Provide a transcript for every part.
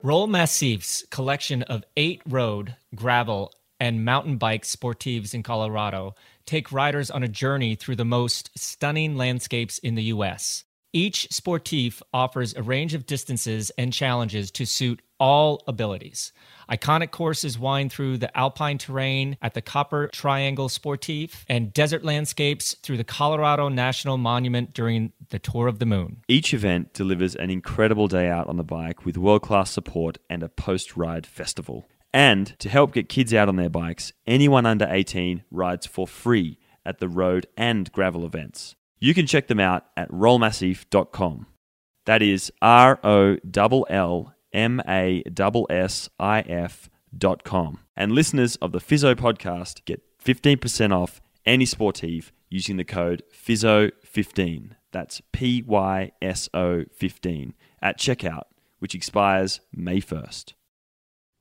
Roll Massif's collection of eight road, gravel, and mountain bike sportives in Colorado take riders on a journey through the most stunning landscapes in the U.S. Each sportif offers a range of distances and challenges to suit all abilities. Iconic courses wind through the alpine terrain at the Copper Triangle Sportif and desert landscapes through the Colorado National Monument during the Tour of the Moon. Each event delivers an incredible day out on the bike with world class support and a post ride festival. And to help get kids out on their bikes, anyone under 18 rides for free at the road and gravel events. You can check them out at rollmassif.com. That is R O L L M A S S I F dot com. And listeners of the PYSO podcast get 15% off any sportive using the code PYSO15. That's P Y S O 15 at checkout, which expires May 1st.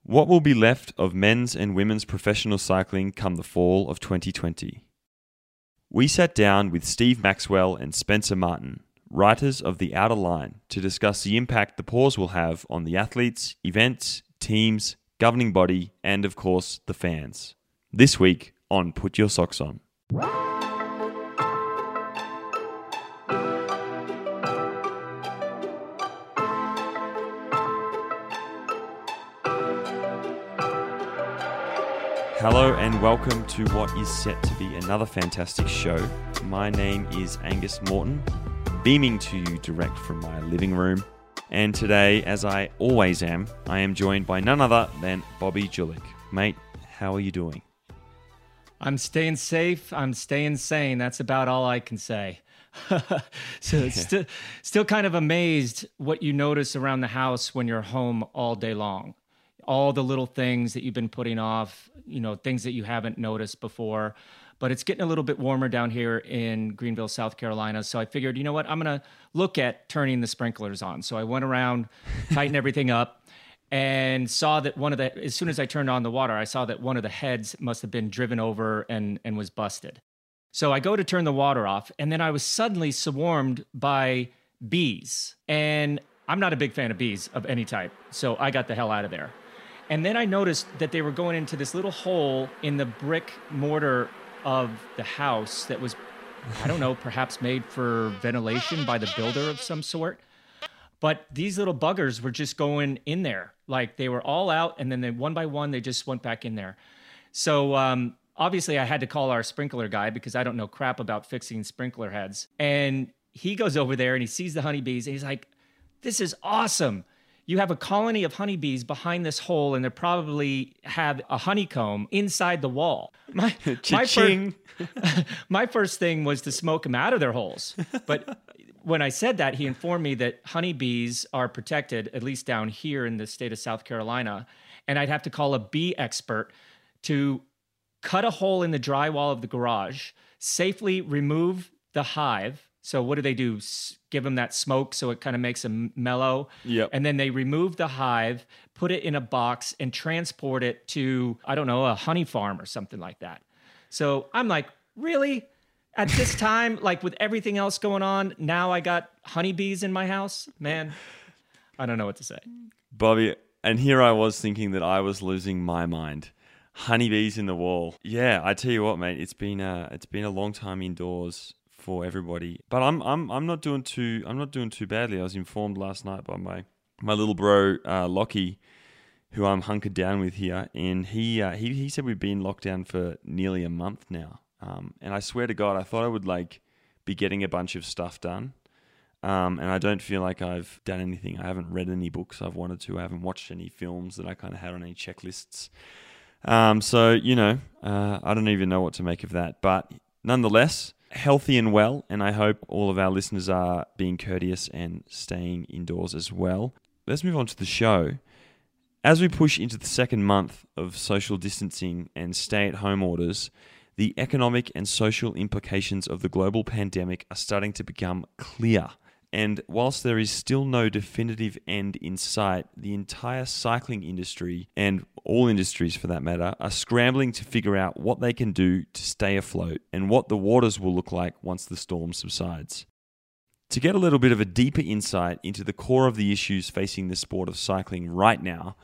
What will be left of men's and women's professional cycling come the fall of 2020? We sat down with Steve Maxwell and Spencer Martin, writers of The Outer Line, to discuss the impact the pause will have on the athletes, events, teams, governing body, and of course, the fans. This week on Put Your Socks On. Hello and welcome to what is set to be another fantastic show. My name is Angus Morton, beaming to you direct from my living room. And today, as I always am, I am joined by none other than Bobby Julich. Mate, how are you doing? I'm staying safe. I'm staying sane. That's about all I can say. so it's still, still kind of amazed what you notice around the house when you're home all day long all the little things that you've been putting off, you know, things that you haven't noticed before. But it's getting a little bit warmer down here in Greenville, South Carolina. So I figured, you know what, I'm going to look at turning the sprinklers on. So I went around, tightened everything up, and saw that one of the, as soon as I turned on the water, I saw that one of the heads must have been driven over and, and was busted. So I go to turn the water off, and then I was suddenly swarmed by bees. And I'm not a big fan of bees of any type. So I got the hell out of there. And then I noticed that they were going into this little hole in the brick mortar of the house that was, I don't know, perhaps made for ventilation by the builder of some sort. But these little buggers were just going in there. Like they were all out, and then they, one by one, they just went back in there. So um, obviously, I had to call our sprinkler guy because I don't know crap about fixing sprinkler heads. And he goes over there and he sees the honeybees, and he's like, This is awesome you have a colony of honeybees behind this hole, and they probably have a honeycomb inside the wall. My, my, first, my first thing was to smoke them out of their holes. But when I said that, he informed me that honeybees are protected, at least down here in the state of South Carolina. And I'd have to call a bee expert to cut a hole in the drywall of the garage, safely remove the hive so what do they do? S- give them that smoke so it kind of makes them mellow. Yep. And then they remove the hive, put it in a box, and transport it to I don't know a honey farm or something like that. So I'm like, really? At this time, like with everything else going on, now I got honeybees in my house. Man, I don't know what to say. Bobby, and here I was thinking that I was losing my mind. Honeybees in the wall. Yeah, I tell you what, mate, it's been a, it's been a long time indoors for everybody. But I'm I'm I'm not doing too I'm not doing too badly. I was informed last night by my my little bro uh, Lockie, who I'm hunkered down with here, and he uh, he he said we've been locked down for nearly a month now. Um, and I swear to God, I thought I would like be getting a bunch of stuff done. Um, and I don't feel like I've done anything. I haven't read any books I've wanted to. I haven't watched any films that I kind of had on any checklists. Um, so you know, uh, I don't even know what to make of that. But nonetheless, healthy and well, and I hope all of our listeners are being courteous and staying indoors as well. Let's move on to the show. As we push into the second month of social distancing and stay at home orders, the economic and social implications of the global pandemic are starting to become clear. And whilst there is still no definitive end in sight, the entire cycling industry, and all industries for that matter, are scrambling to figure out what they can do to stay afloat and what the waters will look like once the storm subsides. To get a little bit of a deeper insight into the core of the issues facing the sport of cycling right now,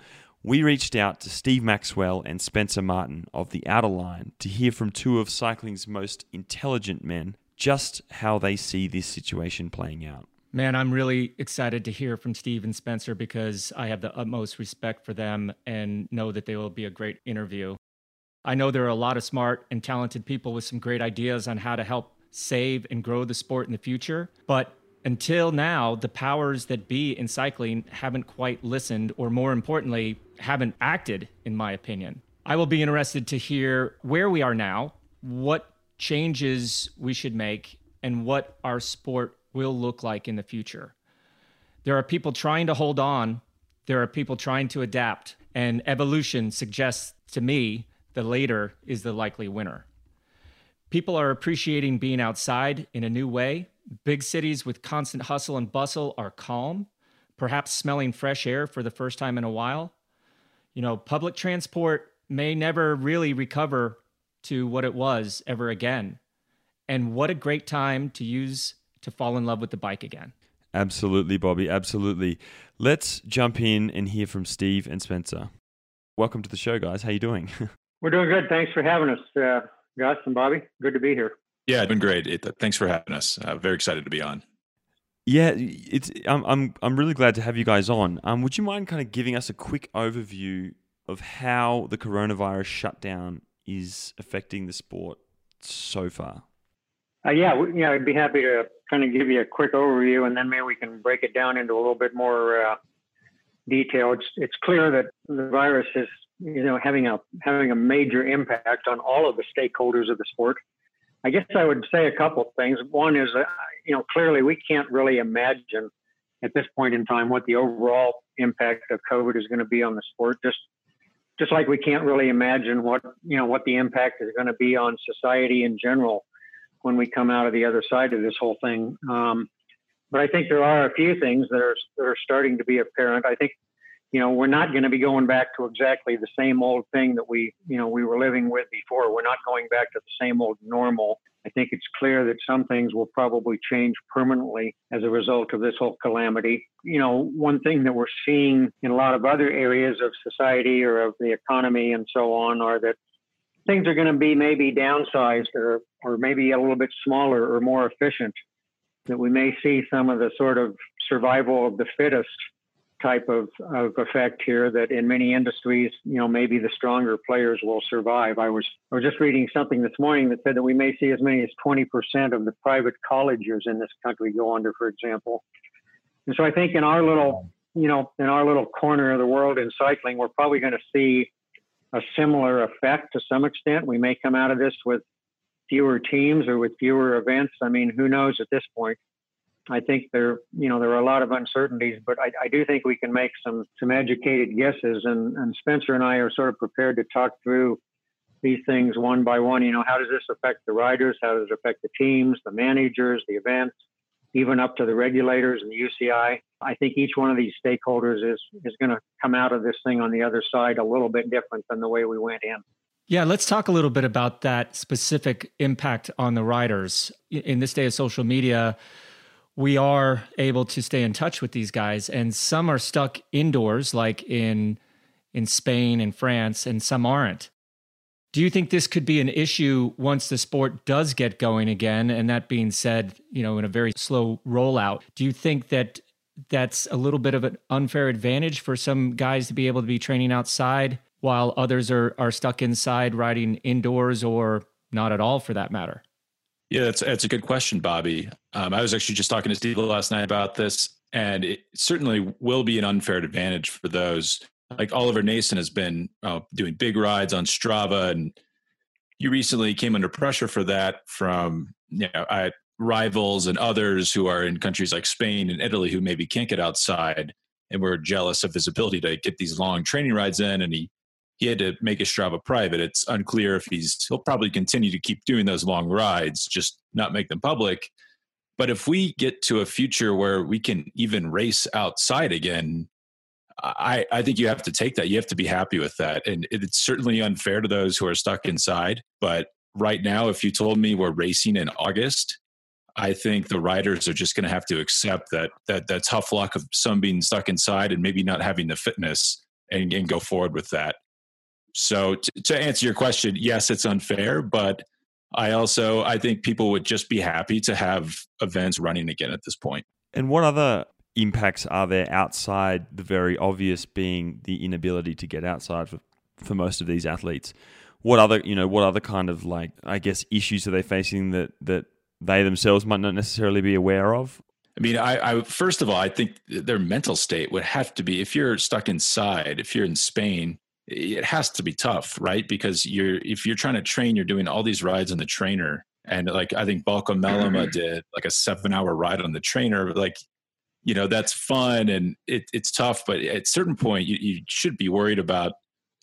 we reached out to Steve Maxwell and Spencer Martin of the Outer Line to hear from two of cycling's most intelligent men just how they see this situation playing out. Man, I'm really excited to hear from Steve and Spencer because I have the utmost respect for them and know that they will be a great interview. I know there are a lot of smart and talented people with some great ideas on how to help save and grow the sport in the future, but until now, the powers that be in cycling haven't quite listened, or more importantly, haven't acted, in my opinion. I will be interested to hear where we are now, what changes we should make, and what our sport will look like in the future. There are people trying to hold on, there are people trying to adapt, and evolution suggests to me the later is the likely winner. People are appreciating being outside in a new way Big cities with constant hustle and bustle are calm, perhaps smelling fresh air for the first time in a while. You know, public transport may never really recover to what it was ever again. And what a great time to use to fall in love with the bike again. Absolutely, Bobby. Absolutely. Let's jump in and hear from Steve and Spencer. Welcome to the show, guys. How you doing? We're doing good. Thanks for having us, uh, Gus and Bobby. Good to be here. Yeah, it's been great. It, thanks for having us. Uh, very excited to be on. Yeah, it's I'm I'm I'm really glad to have you guys on. Um, would you mind kind of giving us a quick overview of how the coronavirus shutdown is affecting the sport so far? Uh, yeah, yeah, I'd be happy to kind of give you a quick overview, and then maybe we can break it down into a little bit more uh, detail. It's it's clear that the virus is you know having a having a major impact on all of the stakeholders of the sport. I guess I would say a couple of things. One is, uh, you know, clearly we can't really imagine at this point in time what the overall impact of COVID is going to be on the sport. Just, just like we can't really imagine what you know what the impact is going to be on society in general when we come out of the other side of this whole thing. Um, but I think there are a few things that are that are starting to be apparent. I think you know, we're not going to be going back to exactly the same old thing that we, you know, we were living with before. We're not going back to the same old normal. I think it's clear that some things will probably change permanently as a result of this whole calamity. You know, one thing that we're seeing in a lot of other areas of society or of the economy and so on are that things are going to be maybe downsized or, or maybe a little bit smaller or more efficient. That we may see some of the sort of survival of the fittest type of, of effect here that in many industries, you know, maybe the stronger players will survive. I was I was just reading something this morning that said that we may see as many as 20% of the private colleges in this country go under, for example. And so I think in our little, you know, in our little corner of the world in cycling, we're probably going to see a similar effect to some extent. We may come out of this with fewer teams or with fewer events. I mean, who knows at this point? I think there, you know, there are a lot of uncertainties, but I, I, do think we can make some some educated guesses. And, and Spencer and I are sort of prepared to talk through these things one by one. You know, how does this affect the riders? How does it affect the teams, the managers, the events, even up to the regulators and the UCI? I think each one of these stakeholders is is going to come out of this thing on the other side a little bit different than the way we went in. Yeah, let's talk a little bit about that specific impact on the riders in this day of social media we are able to stay in touch with these guys and some are stuck indoors like in in Spain and France and some aren't. Do you think this could be an issue once the sport does get going again and that being said, you know, in a very slow rollout, do you think that that's a little bit of an unfair advantage for some guys to be able to be training outside while others are are stuck inside riding indoors or not at all for that matter? Yeah, that's that's a good question, Bobby. Um, I was actually just talking to Steve last night about this, and it certainly will be an unfair advantage for those. Like Oliver Naesen has been uh, doing big rides on Strava, and you recently came under pressure for that from you know I, rivals and others who are in countries like Spain and Italy who maybe can't get outside, and we're jealous of his ability to get these long training rides in, and he he had to make his Strava private. It's unclear if he's he'll probably continue to keep doing those long rides, just not make them public. But if we get to a future where we can even race outside again, I, I think you have to take that. You have to be happy with that. And it's certainly unfair to those who are stuck inside. But right now, if you told me we're racing in August, I think the riders are just going to have to accept that that that tough luck of some being stuck inside and maybe not having the fitness and, and go forward with that. So to, to answer your question, yes, it's unfair, but I also I think people would just be happy to have events running again at this point. And what other impacts are there outside the very obvious being the inability to get outside for, for most of these athletes? What other you know what other kind of like I guess issues are they facing that that they themselves might not necessarily be aware of? I mean, I, I, first of all, I think their mental state would have to be if you're stuck inside, if you're in Spain, it has to be tough, right? Because you're if you're trying to train, you're doing all these rides on the trainer, and like I think Bauke Mollema mm-hmm. did like a seven hour ride on the trainer, like you know that's fun and it, it's tough, but at certain point you, you should be worried about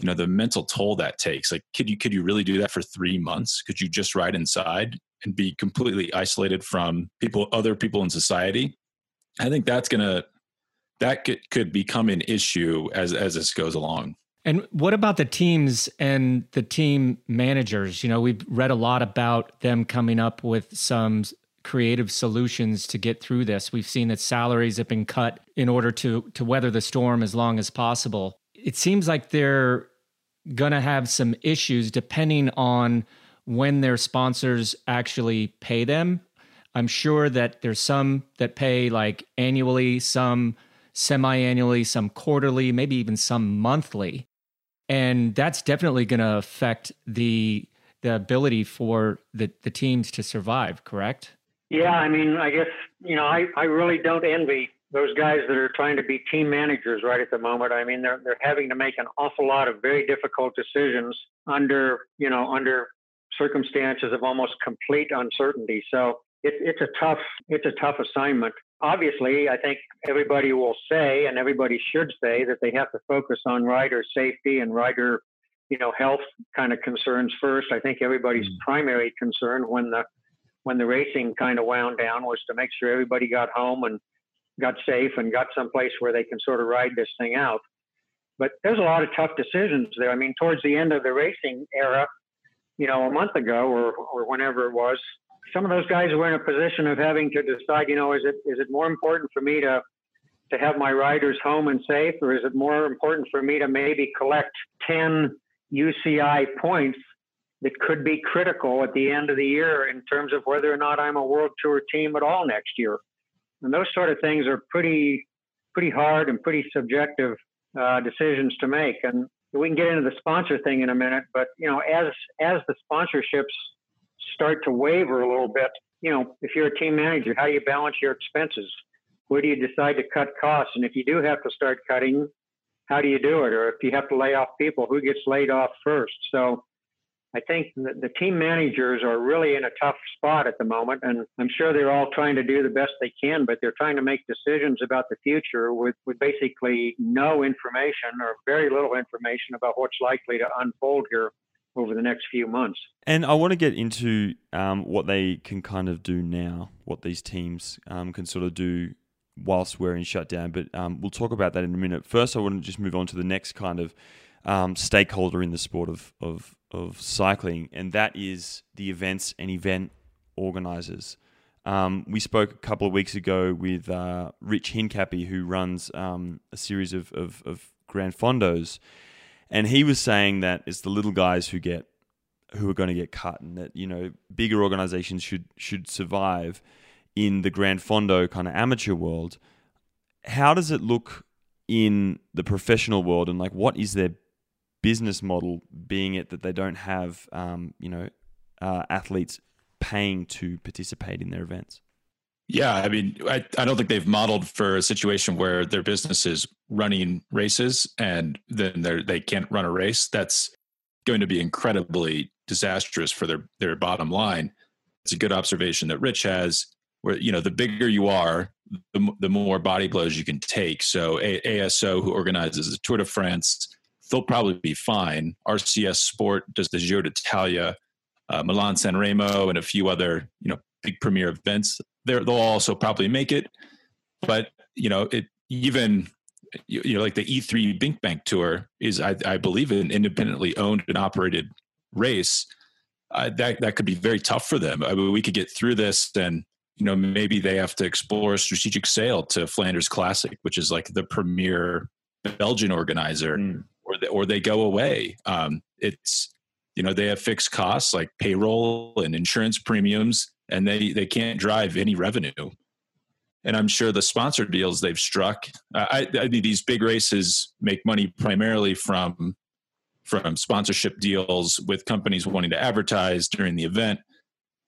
you know the mental toll that takes. Like, could you could you really do that for three months? Could you just ride inside and be completely isolated from people, other people in society? I think that's gonna that could, could become an issue as as this goes along. And what about the teams and the team managers? You know, we've read a lot about them coming up with some creative solutions to get through this. We've seen that salaries have been cut in order to to weather the storm as long as possible. It seems like they're going to have some issues depending on when their sponsors actually pay them. I'm sure that there's some that pay like annually, some semi-annually, some quarterly, maybe even some monthly and that's definitely going to affect the the ability for the the teams to survive. Correct? Yeah, I mean, I guess you know, I I really don't envy those guys that are trying to be team managers right at the moment. I mean, they're they're having to make an awful lot of very difficult decisions under you know under circumstances of almost complete uncertainty. So it, it's a tough it's a tough assignment obviously, I think everybody will say, and everybody should say, that they have to focus on rider safety and rider, you know, health kind of concerns first. I think everybody's mm. primary concern when the when the racing kind of wound down was to make sure everybody got home and got safe and got someplace where they can sort of ride this thing out. But there's a lot of tough decisions there. I mean, towards the end of the racing era, you know, a month ago or, or whenever it was, some of those guys were in a position of having to decide, you know, is it is it more important for me to to have my riders home and safe, or is it more important for me to maybe collect 10 UCI points that could be critical at the end of the year in terms of whether or not I'm a world tour team at all next year? And those sort of things are pretty pretty hard and pretty subjective uh, decisions to make. And we can get into the sponsor thing in a minute, but you know, as as the sponsorships start to waver a little bit, you know, if you're a team manager, how do you balance your expenses? Where do you decide to cut costs? And if you do have to start cutting, how do you do it? Or if you have to lay off people, who gets laid off first? So I think the, team managers are really in a tough spot at the moment. And I'm sure they're all trying to do the best they can, but they're trying to make decisions about the future with, with basically no information or very little information about what's likely to unfold here over the next few months. And I want to get into um, what they can kind of do now, what these teams um, can sort of do whilst we're in shutdown. But um, we'll talk about that in a minute. First, I want to just move on to the next kind of um, stakeholder in the sport of, of, of cycling, and that is the events and event organizers. Um, we spoke a couple of weeks ago with uh, Rich Hincapie, who runs um, a series of, of, of Gran Fondos and he was saying that it's the little guys who get who are going to get cut, and that you know bigger organizations should should survive in the Gran Fondo kind of amateur world. How does it look in the professional world, and like what is their business model, being it that they don't have um, you know uh, athletes paying to participate in their events? Yeah, I mean, I, I don't think they've modeled for a situation where their business is running races and then they they can't run a race. That's going to be incredibly disastrous for their their bottom line. It's a good observation that Rich has, where you know the bigger you are, the, the more body blows you can take. So a- ASO, who organizes the Tour de France, they'll probably be fine. RCS Sport does the Giro d'Italia, uh, Milan San Remo, and a few other you know big premier events they'll also probably make it. But you know, it even you know like the E3 BinckBank Tour is, I, I believe, an independently owned and operated race. Uh, that that could be very tough for them. I mean, we could get through this, and you know, maybe they have to explore a strategic sale to Flanders Classic, which is like the premier Belgian organizer, mm. Or they, go away. Um, it's you know they have fixed costs like payroll and insurance premiums, and they they can't drive any revenue. And I'm sure the sponsor deals they've struck. I, I mean, these big races make money primarily from from sponsorship deals with companies wanting to advertise during the event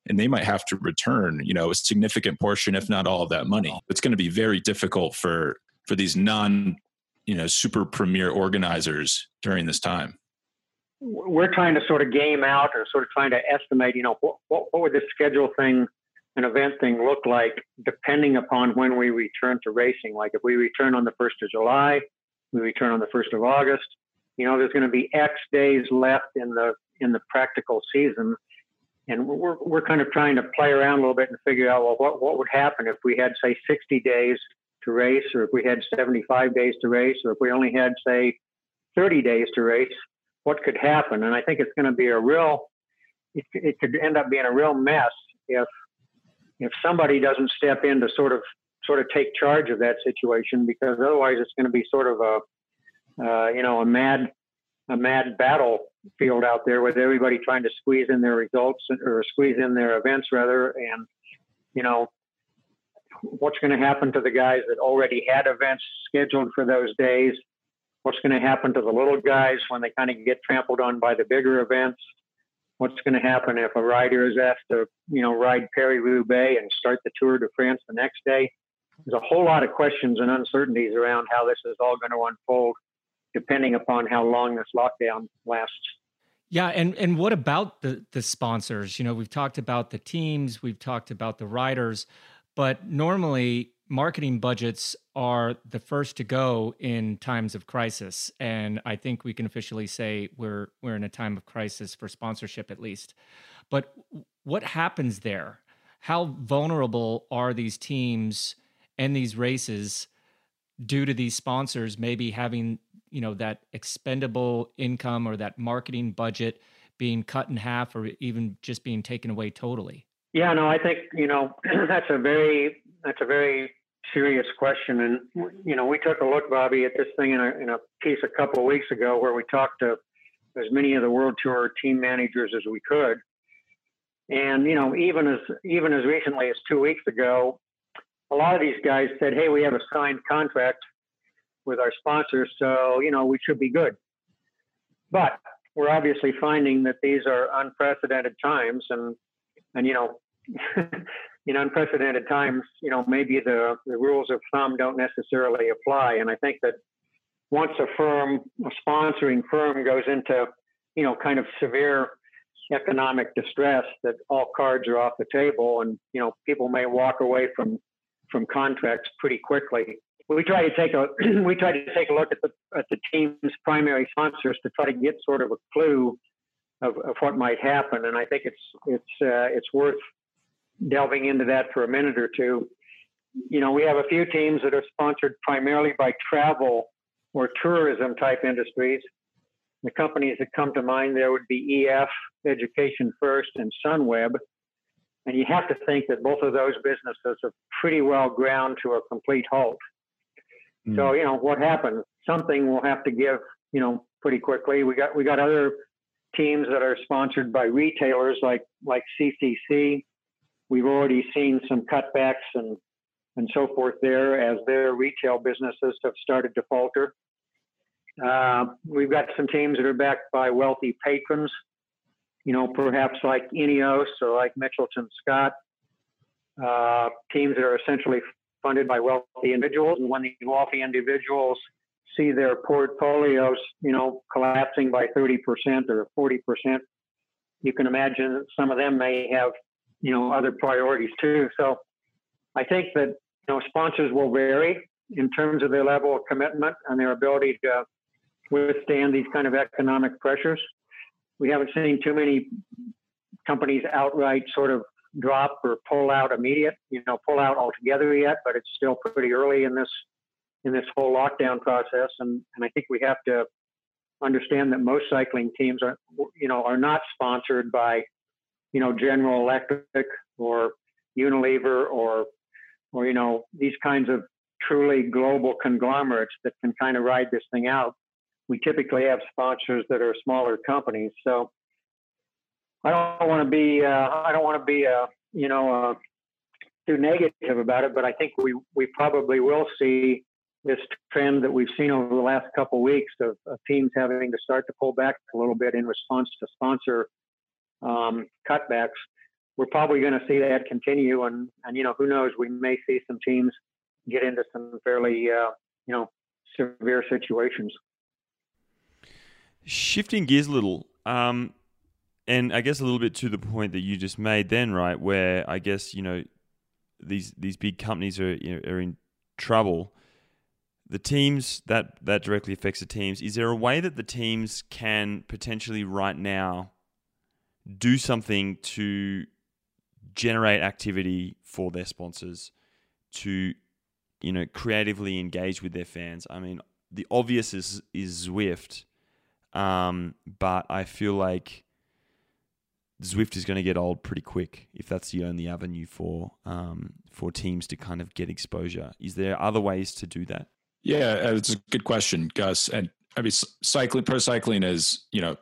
and they might have to return you know a significant portion if not all of that money it's going to be very difficult for for these non you know super premier organizers during this time? We're trying to sort of game out or sort of trying to estimate you know what, what, would the schedule thing an event thing look like depending upon when we return to racing? Like if we return on the 1st of july we return on the 1st of august you know there's going to be x days left in the in the practical season. And we're, we're kind of trying to play around a little bit and figure out well what, what would happen if we had say 60 days to race or if we had 75 days to race or if we only had say 30 days to race what could happen? And i think it's going to be a real it, it could end up being a real mess if if somebody doesn't step in to sort of sort of take charge of that situation because otherwise it's going to be sort of a uh, you know a mad a mad battlefield out there with everybody trying to squeeze in their results or squeeze in their events rather and you know what's going to happen to the guys that already had events scheduled for those days what's going to happen to the little guys when they kind of get trampled on by the bigger events what's going to happen if a rider is asked to you know ride Paris-Roubaix and start the Tour de France the next day there's a whole lot of questions and uncertainties around how this is all going to unfold depending upon how long this lockdown lasts. Yeah, and and what about the the sponsors? You know, we've talked about the teams, we've talked about the riders, but normally marketing budgets are the first to go in times of crisis, and I think we can officially say we're we're in a time of crisis for sponsorship at least. But what happens there? How vulnerable are these teams and these races due to these sponsors maybe having you know that expendable income or that marketing budget being cut in half or even just being taken away totally yeah no i think you know that's a very that's a very serious question and you know we took a look bobby at this thing in a, in a piece a couple of weeks ago where we talked to as many of the world tour team managers as we could and you know even as even as recently as two weeks ago a lot of these guys said hey we have a signed contract with our sponsors, so you know we should be good. But we're obviously finding that these are unprecedented times, and and you know, in unprecedented times, you know maybe the the rules of thumb don't necessarily apply. And I think that once a firm, a sponsoring firm, goes into you know kind of severe economic distress, that all cards are off the table, and you know people may walk away from from contracts pretty quickly we try to take a we try to take a look at the at the team's primary sponsors to try to get sort of a clue of, of what might happen. And I think it's it's uh, it's worth delving into that for a minute or two. You know, we have a few teams that are sponsored primarily by travel or tourism type industries. The companies that come to mind there would be EF, Education First, and Sunweb. And you have to think that both of those businesses are pretty well ground to a complete halt. Mm. So you know what happens? Something will have to give. You know, pretty quickly. We got we got other teams that are sponsored by retailers like like CCC. We've already seen some cutbacks and and so forth there as their retail businesses have started to falter. Uh, we've got some teams that are backed by wealthy patrons, you know, perhaps like Ineos or like Mitchelton Scott. Uh, teams that are essentially funded by wealthy individuals. And when the wealthy individuals see their portfolios, you know, collapsing by 30% or 40%, you can imagine that some of them may have, you know, other priorities too. So I think that, you know, sponsors will vary in terms of their level of commitment and their ability to withstand these kind of economic pressures. We haven't seen too many companies outright sort of drop or pull out immediate, you know, pull out altogether yet, but it's still pretty early in this in this whole lockdown process. And and I think we have to understand that most cycling teams are you know are not sponsored by you know General Electric or Unilever or or you know these kinds of truly global conglomerates that can kind of ride this thing out. We typically have sponsors that are smaller companies, so I don't want to be uh, I don't want to be uh, you know uh, too negative about it, but I think we we probably will see this trend that we've seen over the last couple of weeks of, of, teams having to start to pull back a little bit in response to sponsor um, cutbacks. We're probably going to see that continue, and and you know who knows, we may see some teams get into some fairly uh, you know severe situations. Shifting gears a little, um, and I guess a little bit to the point that you just made, then right, where I guess you know these these big companies are you know, are in trouble the teams that that directly affects the teams. Is there a way that the teams can potentially right now do something to generate activity for their sponsors to you know creatively engage with their fans? I mean, the obvious is is Zwift, um, but I feel like Zwift is going to get old pretty quick if that's the only avenue for um, for teams to kind of get exposure. Is there other ways to do that? Yeah, uh, it's a good question, Gus. And I mean, cycling, pro cycling is, you know,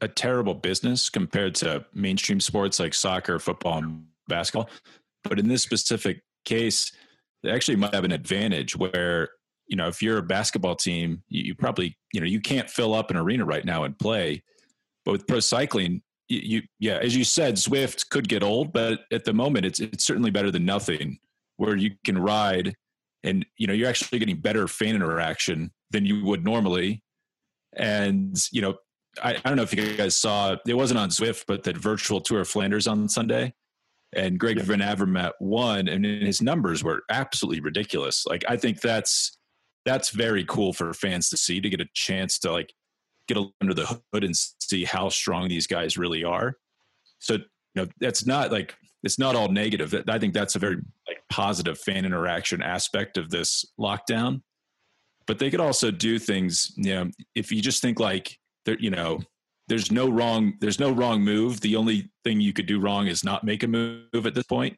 a terrible business compared to mainstream sports like soccer, football, and basketball. But in this specific case, they actually might have an advantage where, you know, if you're a basketball team, you, you probably, you know, you can't fill up an arena right now and play. But with pro cycling, you, you, yeah, as you said, Zwift could get old, but at the moment, it's it's certainly better than nothing. Where you can ride and you know you're actually getting better fan interaction than you would normally. And you know I, I, don't know if you guys saw it wasn't on Zwift but the virtual tour of flanders on sunday. And greg yeah. van avermaet won and his numbers were absolutely ridiculous. Like i think that's that's very cool for fans to see to get a chance to like get under the hood and see how strong these guys really are. So you know that's not like it's not all negative. I think that's a very positive fan interaction aspect of this lockdown. But they could also do things, you know, if you just think like there, you know, there's no wrong, there's no wrong move. The only thing you could do wrong is not make a move at this point.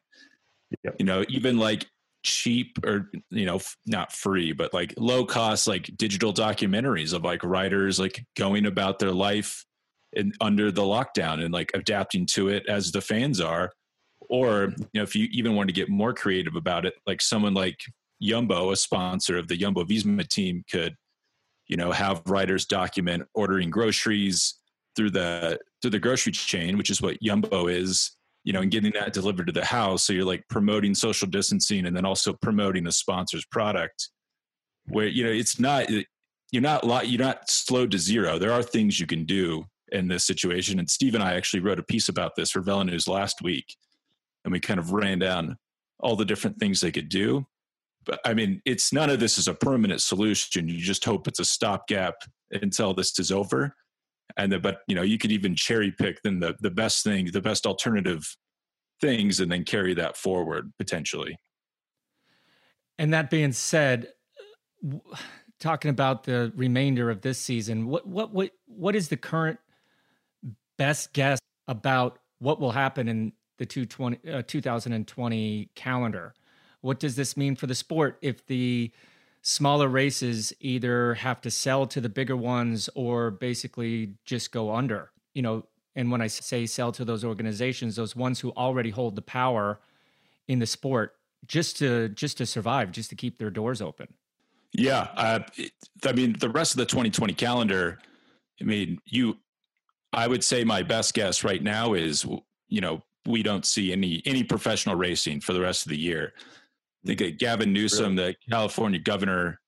Yep. You know, even like cheap or you know not free but like low cost like digital documentaries of like writers like going about their life in under the lockdown and like adapting to it as the fans are or you know if you even want to get more creative about it like someone like Jumbo, a sponsor of the Jumbo Visma team, could, you know, have writers document ordering groceries through the through the grocery chain, which is what Jumbo is, you know, and getting that delivered to the house. So you're like promoting social distancing and then also promoting a sponsor's product. Where you know it's not you're not you're not slowed to zero. There are things you can do in this situation. And Steve and I actually wrote a piece about this for VeloNews last week and we kind of ran down all the different things they could do. But I mean, it's none of this is a permanent solution. You just hope it's a stopgap until this is over. And the, but you know, you could even cherry pick then the the best thing, the best alternative things, and then carry that forward potentially. And that being said, talking about the remainder of this season, what what what what is the current best guess about what will happen in the 220, uh, 2020 calendar. What does this mean for the sport if the smaller races either have to sell to the bigger ones or basically just go under? You know, and when I say sell to those organizations, those ones who already hold the power in the sport just to just to survive, just to keep their doors open. Yeah, uh, I mean the rest of the 2020 calendar. I mean, you. I would say my best guess right now is you know we don't see any any professional racing for the rest of the year. I think Gavin Newsom, really? the California governor,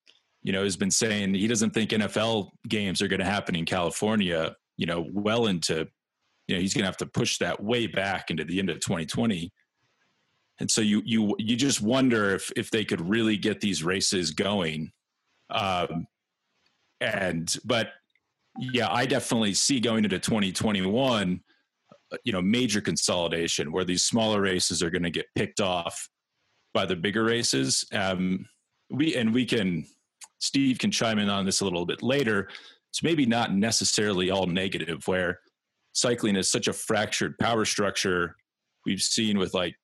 you know, has been saying he doesn't think NFL games are going to happen in California. You know, well into, you know, he's going to have to push that way back into the end of 2020. And so you you you just wonder if if they could really get these races going. Um, and but yeah, I definitely see going into 2021 you know major consolidation where these smaller races are going to get picked off by the bigger races. Um, we and we can Steve can chime in on this a little bit later. It's maybe not necessarily all negative where cycling is such a fractured power structure. We've seen with like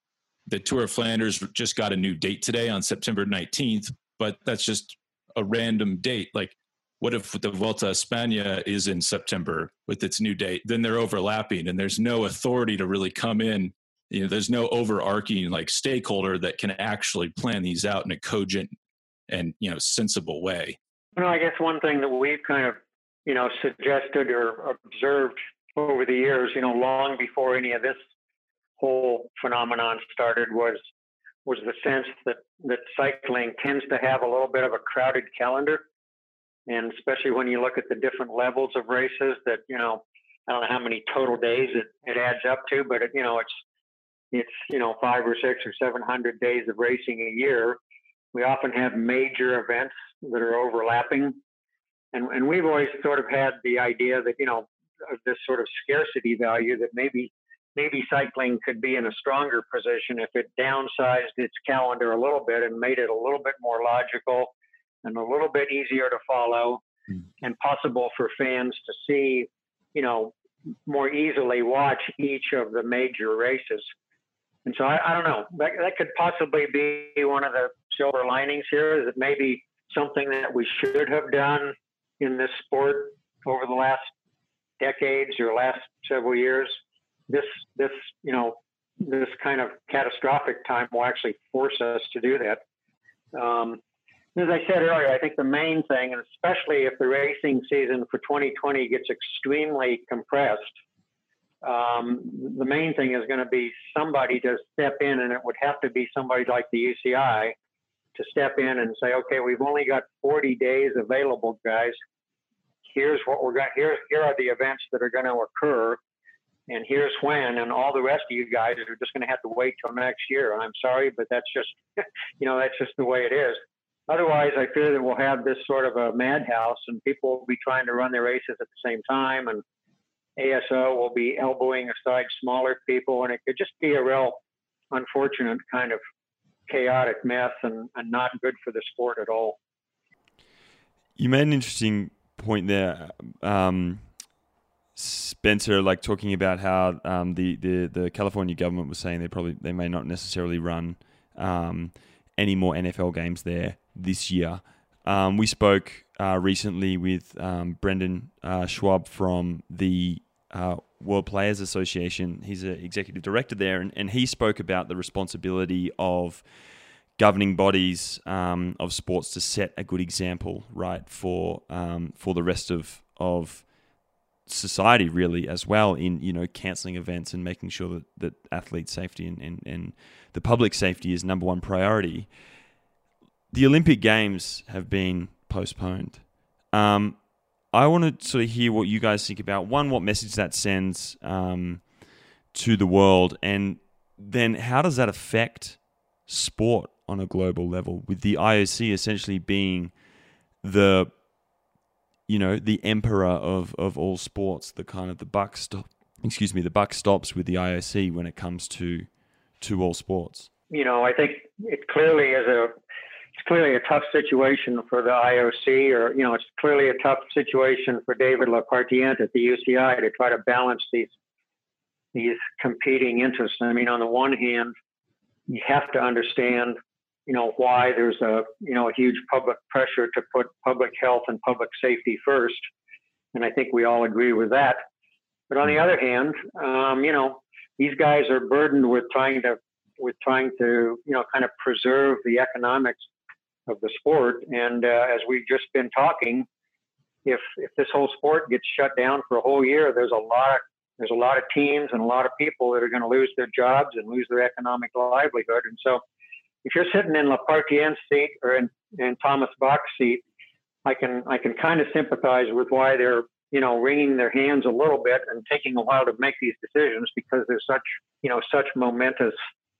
the Tour of Flanders just got a new date today on September 19th, but that's just a random date. Like, what if the Vuelta España is in September with its new date? Then they're overlapping, and there's no authority to really come in. You know, there's no overarching like stakeholder that can actually plan these out in a cogent and you know sensible way. You know, I guess one thing that we've kind of you know suggested or observed over the years, you know, long before any of this whole phenomenon started was was the sense that that cycling tends to have a little bit of a crowded calendar and especially when you look at the different levels of races that you know i don't know how many total days it, it adds up to but it, you know it's it's you know five or six or seven hundred days of racing a year. We often have major events that are overlapping. And and we've always sort of had the idea that you know this sort of scarcity value that maybe maybe cycling could be in a stronger position if it downsized its calendar a little bit and made it a little bit more logical and a little bit easier to follow mm. and possible for fans to see, you know, more easily watch each of the major races. And so I, I don't know, that, that could possibly be one of the silver linings here is that maybe something that we should have done in this sport over the last decades or last several years this this you know this kind of catastrophic time will actually force us to do that. Um, as I said earlier, I think the main thing, and especially if the racing season for 2020 gets extremely compressed, um, the main thing is going to be somebody to step in, and it would have to be somebody like the UCI to step in and say, okay, we've only got 40 days available, guys. Here's what we're going. Here, here are the events that are going to occur and here's when, and all the rest of you guys are just going to have to wait till next year. And I'm sorry, but that's just, you know, that's just the way it is. Otherwise, I fear that we'll have this sort of a madhouse, and people will be trying to run their races at the same time, and ASO will be elbowing aside smaller people, and it could just be a real unfortunate kind of chaotic mess and, and not good for the sport at all. You made an interesting point there. Um, Spencer, like talking about how um, the, the the California government was saying they probably they may not necessarily run um, any more NFL games there this year. Um, we spoke uh, recently with um, Brendan uh, Schwab from the uh, World Players Association. He's an executive director there, and, and he spoke about the responsibility of governing bodies um, of sports to set a good example, right, for um, for the rest of of society really as well in you know cancelling events and making sure that, that athlete safety and, and, and the public safety is number one priority the olympic games have been postponed um, i want to sort of hear what you guys think about one what message that sends um, to the world and then how does that affect sport on a global level with the ioc essentially being the you know, the emperor of, of all sports, the kind of the buck stop excuse me, the buck stops with the IOC when it comes to to all sports. You know, I think it clearly is a clearly a tough situation for the IOC, or you know, it's clearly a tough situation for David Lappartient at the UCI to try to balance these these competing interests. I mean, on the one hand, you have to understand you know why there's a you know a huge public pressure to put public health and public safety first, and I think we all agree with that. But on the other hand, um, you know these guys are burdened with trying to with trying to you know kind of preserve the economics of the sport. And uh, as we've just been talking, if if this whole sport gets shut down for a whole year, there's a lot of there's a lot of teams and a lot of people that are going to lose their jobs and lose their economic livelihood. And so if you're sitting in Lappartient's seat or in, in Thomas Bach's seat, I can I can kind of sympathize with why they're you know wringing their hands a little bit and taking a while to make these decisions because there's such you know such momentous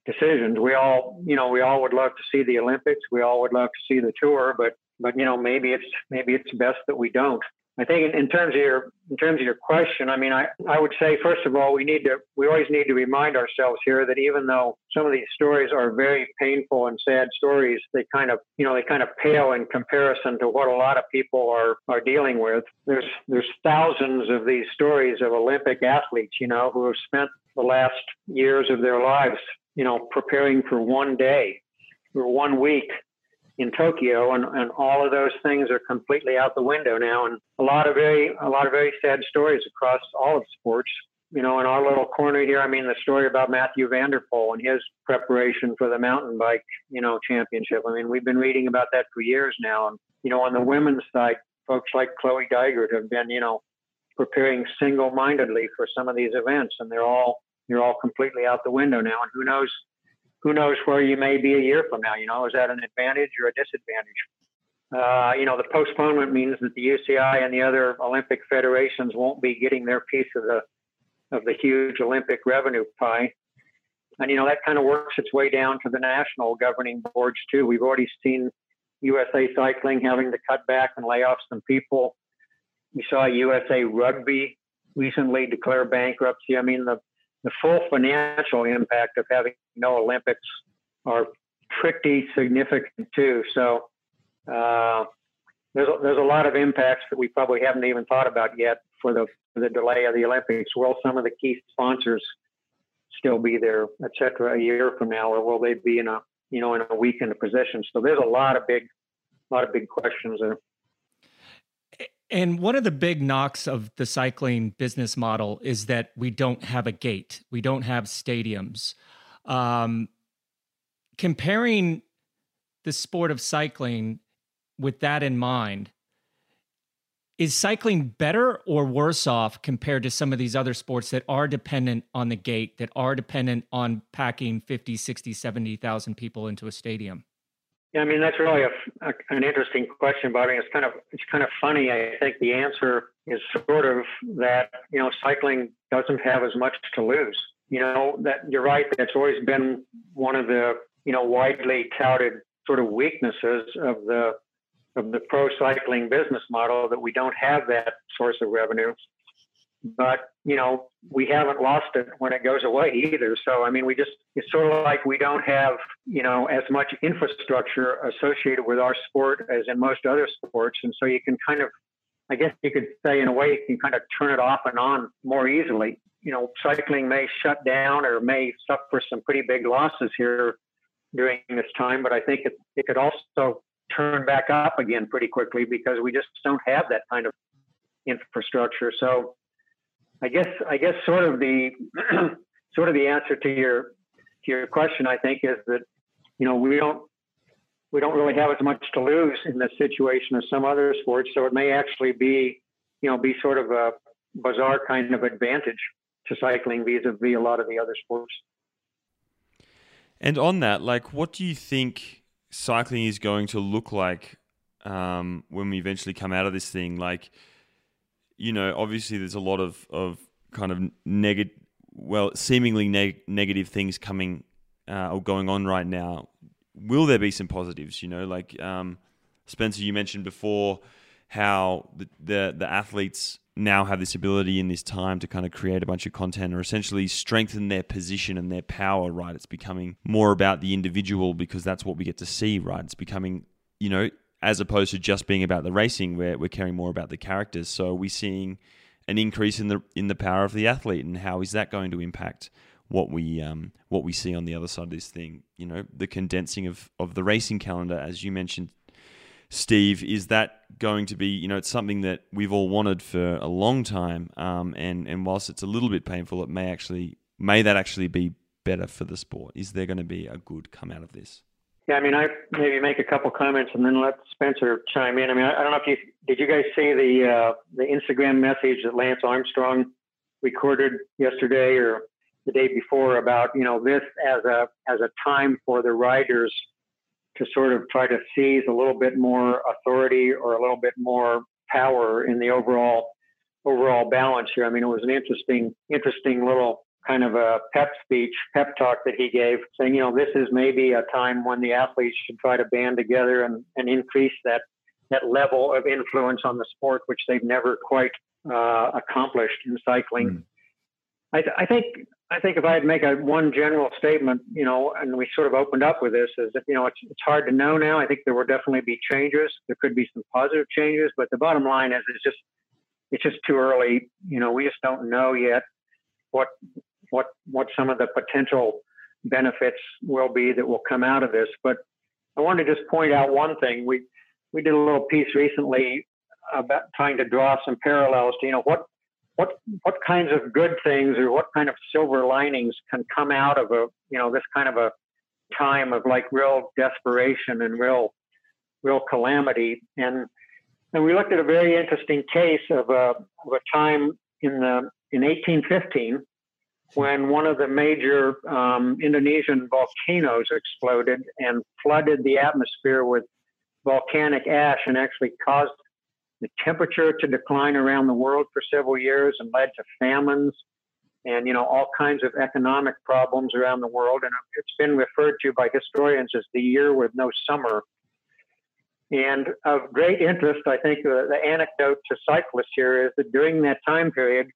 decisions. We all you know we all would love to see the Olympics. We all would love to see the tour, but but you know maybe it's maybe it's best that we don't. I think in, in, terms of your in terms of your question, I mean, I, I would say first of all, we need to we always need to remind ourselves here that even though some of these stories are very painful and sad stories, they kind of you know they kind of pale in comparison to what a lot of people are are dealing with. There's there's thousands of these stories of Olympic athletes, you know, who have spent the last years of their lives you know, preparing for one day or one week in Tokyo, and, and all of those things are completely out the window now. And a lot of very a lot of very sad stories across all of sports. You know, in our little corner here, I mean, the story about Mathieu van der Poel and his preparation for the mountain bike, you know, championship. I mean, we've been reading about that for years now. And you know, on the women's side, folks like Chloe Dygert have been, you know, preparing single-mindedly for some of these events, and they're all they're all completely out the window now. And who knows who knows where you may be a year from now? You know, is that an advantage or a disadvantage? Uh, you know, the postponement means that the UCI and the other Olympic federations won't be getting their piece of the of the huge Olympic revenue pie. And you know that kind of works its way down to the national governing boards too. We've already seen USA Cycling having to cut back and lay off some people. We saw USA Rugby recently declare bankruptcy. I mean, the the full financial impact of having no Olympics are pretty significant too. So uh, there's a, there's a lot of impacts that we probably haven't even thought about yet for the for the delay of the Olympics. Will some of the key sponsors still be there, et cetera, a year from now, or will they be in a you know in a weakened position? So there's a lot of big, lot of big questions there. And one of the big knocks of the cycling business model is that we don't have a gate, we don't have stadiums. Um, comparing the sport of cycling with that in mind, is cycling better or worse off compared to some of these other sports that are dependent on the gate, that are dependent on packing 50, 60, 70,000 people into a stadium? Yeah, I mean that's really a, a, an interesting question, Bobby. It's kind of it's kind of funny. I think the answer is sort of that you know cycling doesn't have as much to lose. You know that you're right. That's always been one of the you know widely touted sort of weaknesses of the of the pro cycling business model that we don't have that source of revenue but you know we haven't lost it when it goes away either. So i mean we just it's sort of like we don't have you know as much infrastructure associated with our sport as in most other sports. And so you can kind of i guess you could say in a way you can kind of turn it off and on more easily. You know cycling may shut down or may suffer some pretty big losses here during this time but i think it, it could also turn back up again pretty quickly because we just don't have that kind of infrastructure. So I guess I guess sort of the sort of the answer to your to your question, I think, is that you know we don't we don't really have as much to lose in this situation as some other sports, so it may actually be you know be sort of a bizarre kind of advantage to cycling vis-a-vis a lot of the other sports. And on that, like, what do you think cycling is going to look like um, when we eventually come out of this thing? Like, you know, obviously there's a lot of, of kind of negative, well, seemingly neg- negative things coming uh, or going on right now. Will there be some positives? You know, like um, Spencer, you mentioned before how the, the, the athletes now have this ability in this time to kind of create a bunch of content or essentially strengthen their position and their power, right? It's becoming more about the individual because that's what we get to see, right? It's becoming, you know, as opposed to just being about the racing, where we're caring more about the characters. So we're seeing an increase in the in the power of the athlete, and how is that going to impact what we um, what we see on the other side of this thing? You know, the condensing of of the racing calendar, as you mentioned, Steve, is that going to be you know it's something that we've all wanted for a long time, um, and and whilst it's a little bit painful, it may actually may that actually be better for the sport? Is there going to be a good come out of this? Yeah, I mean, I maybe make a couple comments and then let Spencer chime in. I mean, I, I don't know if you did. You guys see the uh, the Instagram message that Lance Armstrong recorded yesterday or the day before about you know this as a as a time for the riders to sort of try to seize a little bit more authority or a little bit more power in the overall overall balance here. I mean, it was an interesting interesting little kind of a pep speech, pep talk that he gave, saying, you know, this is maybe a time when the athletes should try to band together and, and increase that that level of influence on the sport, which they've never quite uh, accomplished in cycling. Mm. I, th- I, think I think if I had to make a one general statement, you know, and we sort of opened up with this, is that you know it's, it's hard to know now. I think there will definitely be changes. There could be some positive changes, but the bottom line is it's just it's just too early. You know, we just don't know yet what what what some of the potential benefits will be that will come out of this. But I want to just point out one thing. We we did a little piece recently about trying to draw some parallels to you know what what what kinds of good things or what kind of silver linings can come out of a you know this kind of a time of like real desperation and real real calamity and and we looked at a very interesting case of a, of a time in the in 1815 when one of the major um, Indonesian volcanoes exploded and flooded the atmosphere with volcanic ash and actually caused the temperature to decline around the world for several years and led to famines and you know all kinds of economic problems around the world. And it's been referred to by historians as the year with no summer. And of great interest i think the, the anecdote to cyclists here is that during that time period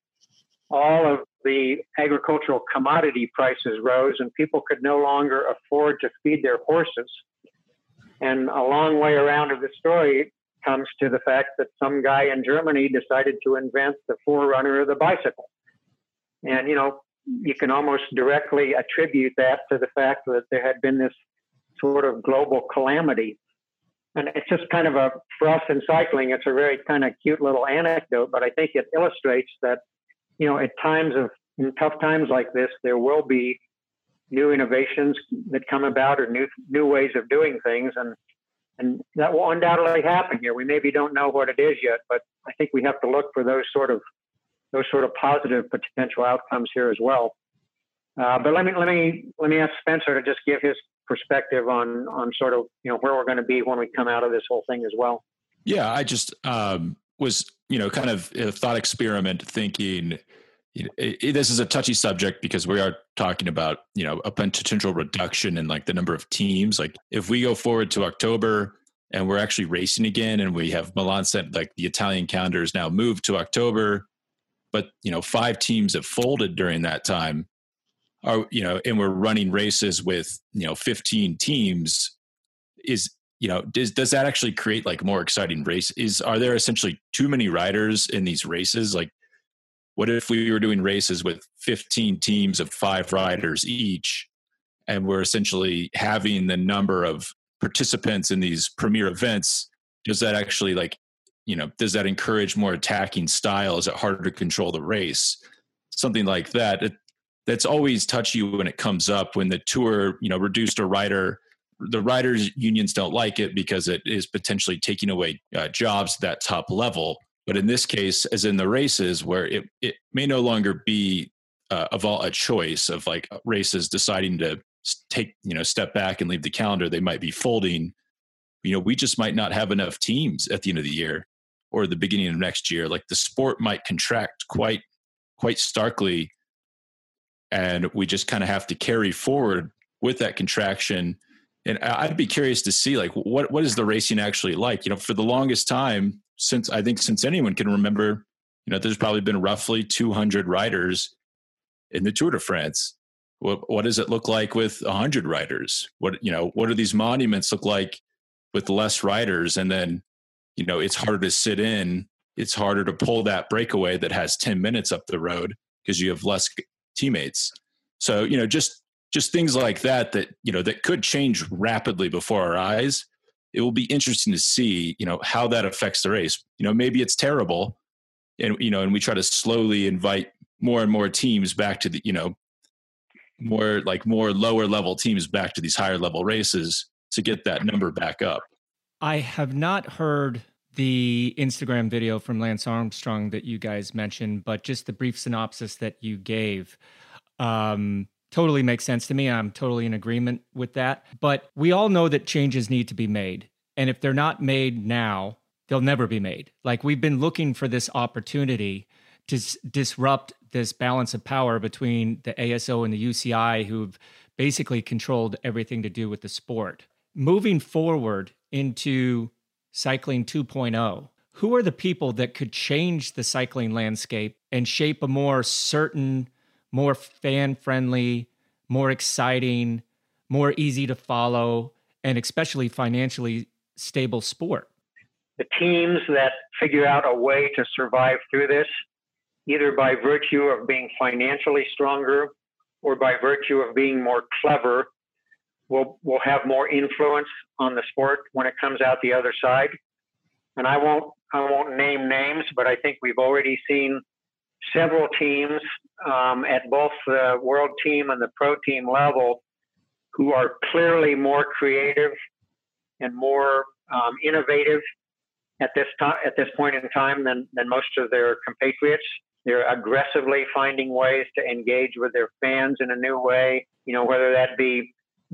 all of the agricultural commodity prices rose and people could no longer afford to feed their horses and a long way around of the story comes to the fact that some guy in Germany decided to invent the forerunner of the bicycle. And, you know, you can almost directly attribute that to the fact that there had been this sort of global calamity. And it's just kind of a, for us in cycling, it's a very kind of cute little anecdote, but I think it illustrates that, you know, at times of, in tough times like this, there will be new innovations that come about or new, new ways of doing things. And and that will undoubtedly happen here. We maybe don't know what it is yet, but I think we have to look for those sort of those sort of positive potential outcomes here as well. Uh, but let me let me let me ask Spencer to just give his perspective on on sort of you know where we're going to be when we come out of this whole thing as well. Yeah, I just um, was you know kind of a thought experiment thinking. It, it, this is a touchy subject because we are talking about you know a potential reduction in like the number of teams. Like if we go forward to October and we're actually racing again, and we have Milan sent like the Italian calendar is now moved to October, but you know five teams have folded during that time. Are you know, and we're running races with you know 15 teams. Is you know does does that actually create like more exciting race? Is are there essentially too many riders in these races? Like what if we were doing races with 15 teams of five riders each, and we're essentially having the number of participants in these premier events? Does that actually like, you know, does that encourage more attacking style? Is it harder to control the race? Something like that. It, that's always touchy when it comes up when the tour, you know, reduced a rider the riders unions don't like it because it is potentially taking away uh, jobs at that top level but in this case, as in the races, where it, it may no longer be uh, of all a choice of like races deciding to take you know step back and leave the calendar, they might be folding. You know, we just might not have enough teams at the end of the year or the beginning of next year. Like the sport might contract quite quite starkly, and we just kind of have to carry forward with that contraction. And I'd be curious to see like what what is the racing actually like? You know, for the longest time, since I think since anyone can remember, you know, there's probably been roughly 200 riders in the Tour de France. What, what does it look like with 100 riders? What you know, what do these monuments look like with less riders? And then, you know, it's harder to sit in. It's harder to pull that breakaway that has 10 minutes up the road because you have less teammates. So you know, just just things like that that you know that could change rapidly before our eyes it will be interesting to see, you know, how that affects the race. You know, maybe it's terrible, and you know, and we try to slowly invite more and more teams back to the, you know, more like more lower level teams back to these higher level races to get that number back up. I have not heard the Instagram video from Lance Armstrong that you guys mentioned, but just the brief synopsis that you gave. Um, totally makes sense to me. I'm totally in agreement with that. But we all know that changes need to be made. And if they're not made now, they'll never be made. Like we've been looking for this opportunity to s- disrupt this balance of power between the ASO and the UCI, who've basically controlled everything to do with the sport. Moving forward into cycling 2.0, who are the people that could change the cycling landscape and shape a more certain more fan friendly, more exciting, more easy to follow, and especially financially stable sport. The teams that figure out a way to survive through this, either by virtue of being financially stronger or by virtue of being more clever, will will have more influence on the sport when it comes out the other side. And I won't I won't name names, but I think we've already seen several teams um, at both the world team and the pro team level who are clearly more creative and more um, innovative at this time at this point in time than than most of their compatriots. They're aggressively finding ways to engage with their fans in a new way. You know, whether that be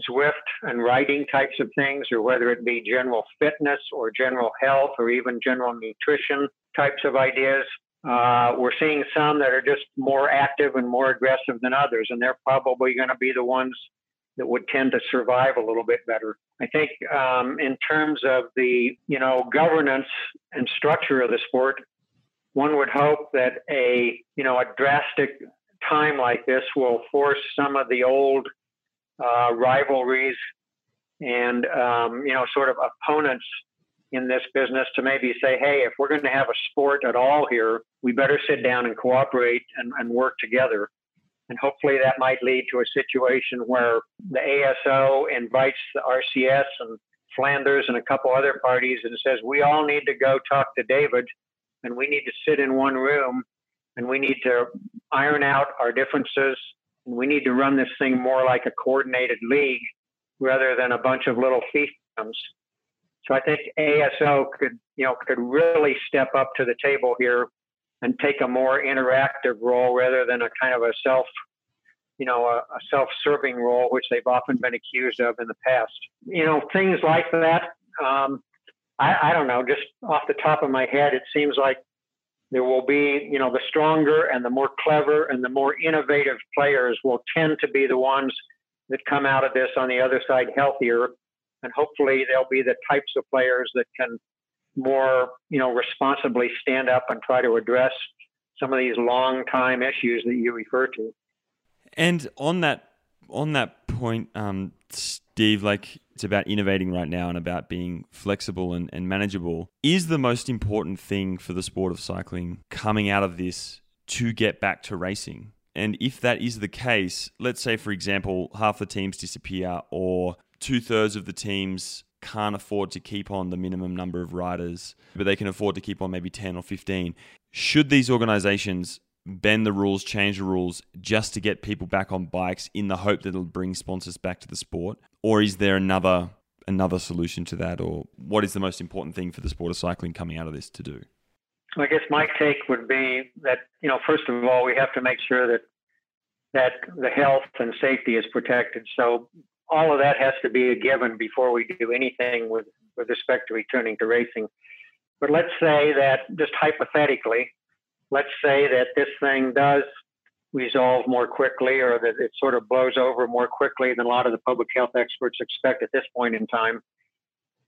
Zwift and riding types of things, or whether it be general fitness or general health or even general nutrition types of ideas. Uh, we're seeing some that are just more active and more aggressive than others, and they're probably going to be the ones that would tend to survive a little bit better. I think um, in terms of the you know governance and structure of the sport, one would hope that a you know a drastic time like this will force some of the old uh, rivalries and um, you know sort of opponents in this business to maybe say, hey, if we're going to have a sport at all here, we better sit down and cooperate and, and work together. And hopefully that might lead to a situation where the ASO invites the RCS and Flanders and a couple other parties and says, we all need to go talk to David and we need to sit in one room and we need to iron out our differences and we need to run this thing more like a coordinated league rather than a bunch of little fiefdoms. So I think ASO could, you know, could really step up to the table here and take a more interactive role rather than a kind of a self, you know, a, a self-serving role, which they've often been accused of in the past. You know, things like that. Um, I, I don't know. Just off the top of my head, it seems like there will be, you know, the stronger and the more clever and the more innovative players will tend to be the ones that come out of this on the other side healthier. And hopefully they'll be the types of players that can more, you know, responsibly stand up and try to address some of these long time issues that you refer to. And on that on that point, um, Steve, like it's about innovating right now and about being flexible and, and manageable. Is the most important thing for the sport of cycling coming out of this to get back to racing? And if that is the case, let's say, for example, half the teams disappear or two thirds of the teams can't afford to keep on the minimum number of riders, but they can afford to keep on maybe 10 or 15. Should these organizations bend the rules, change the rules just to get people back on bikes in the hope that it'll bring sponsors back to the sport? Or is there another another solution to that or what is the most important thing for the sport of cycling coming out of this to do? I guess my take would be that, you know, first of all, we have to make sure that that the health and safety is protected. So all of that has to be a given before we do anything with, with respect to returning to racing. But let's say that just hypothetically, let's say that this thing does resolve more quickly or that it sort of blows over more quickly than a lot of the public health experts expect at this point in time.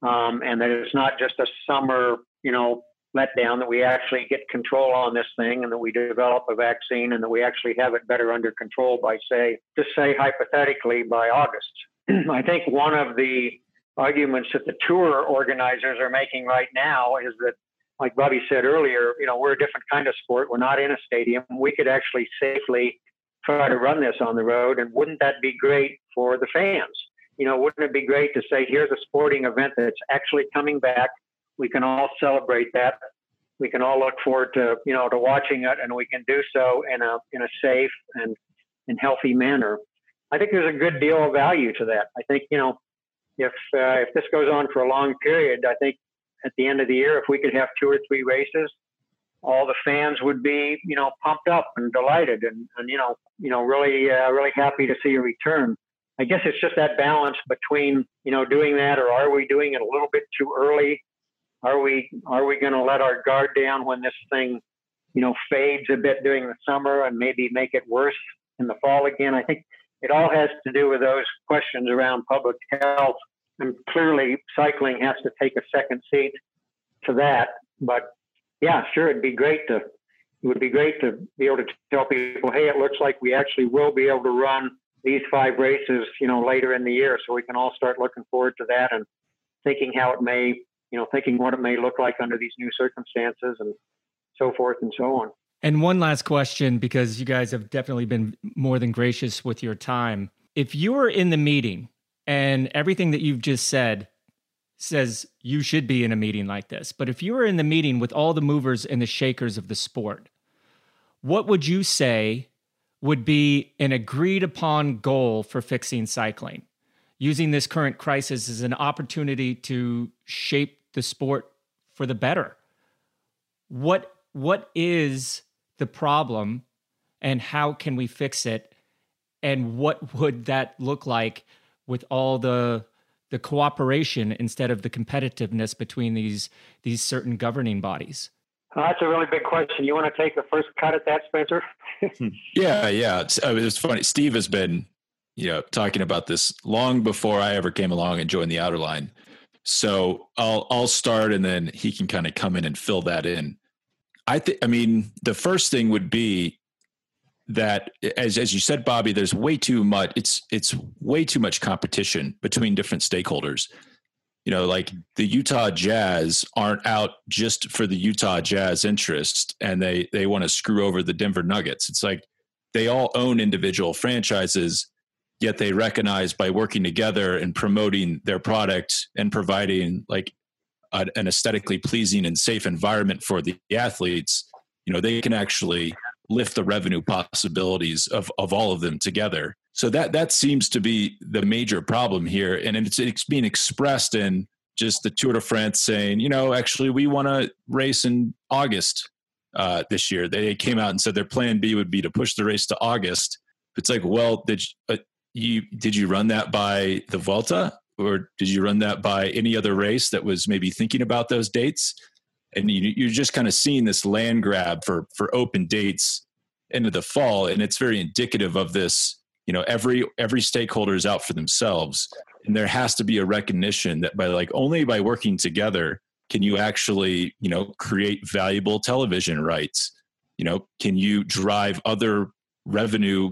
Um, and that it's not just a summer, you know, letdown, that we actually get control on this thing and that we develop a vaccine and that we actually have it better under control by, say, just say hypothetically by August. I think one of the arguments that the tour organizers are making right now is that like Bobby said earlier, you know, we're a different kind of sport. We're not in a stadium. We could actually safely try to run this on the road. And wouldn't that be great for the fans? You know, wouldn't it be great to say, here's a sporting event that's actually coming back. We can all celebrate that. We can all look forward to, you know, to watching it, and we can do so in a in a safe and and healthy manner. I think there's a good deal of value to that. I think, you know, if uh, if this goes on for a long period, I think at the end of the year, if we could have two or three races, all the fans would be, you know, pumped up and delighted and, and you know, you know, really, uh, really happy to see a return. I guess it's just that balance between, you know, doing that or are we doing it a little bit too early? Are we, are we going to let our guard down when this thing, you know, fades a bit during the summer and maybe make it worse in the fall again? I think it all has to do with those questions around public health and clearly cycling has to take a second seat to that. But yeah, sure, it'd be great to it would be great to be able to tell people, hey, it looks like we actually will be able to run these five races, you know, later in the year, so we can all start looking forward to that and thinking how it may, you know, thinking what it may look like under these new circumstances and so forth and so on. And one last question, because you guys have definitely been more than gracious with your time. If you were in the meeting and everything that you've just said says you should be in a meeting like this, but if you were in the meeting with all the movers and the shakers of the sport, what would you say would be an agreed upon goal for fixing cycling? Using this current crisis as an opportunity to shape the sport for the better. What what is the problem and how can we fix it? And what would that look like with all the the cooperation instead of the competitiveness between these these certain governing bodies? That's a really big question. You want to take the first cut at that spencer? Yeah yeah. It's, uh, it's funny. Steve has been you know talking about this long before i ever came along and joined the outer line so i'll i'll start and then he can kind of come in and fill that in I think. I mean, the first thing would be that, as as you said, Bobby, there's way too much. It's it's way too much competition between different stakeholders. You know, like the Utah Jazz aren't out just for the Utah Jazz interest, and they they want to screw over the Denver Nuggets. It's like they all own individual franchises yet they recognize by working together and promoting their product and providing like an aesthetically pleasing and safe environment for the athletes, you know, they can actually lift the revenue possibilities of, of all of them together. So that that seems to be the major problem here, and it's, it's being expressed in just the Tour de France saying, you know, actually we want to race in August uh, this year. They came out and said their plan B would be to push the race to August. It's like, well, did you, uh, you did you run that by the Vuelta? or did you run that by any other race that was maybe thinking about those dates? And you, are just kind of seeing this land grab for for open dates into the fall, and it's very indicative of this. You know, every every stakeholder is out for themselves, and there has to be a recognition that by like only by working together can you actually you know create valuable television rights. You know, can you drive other revenue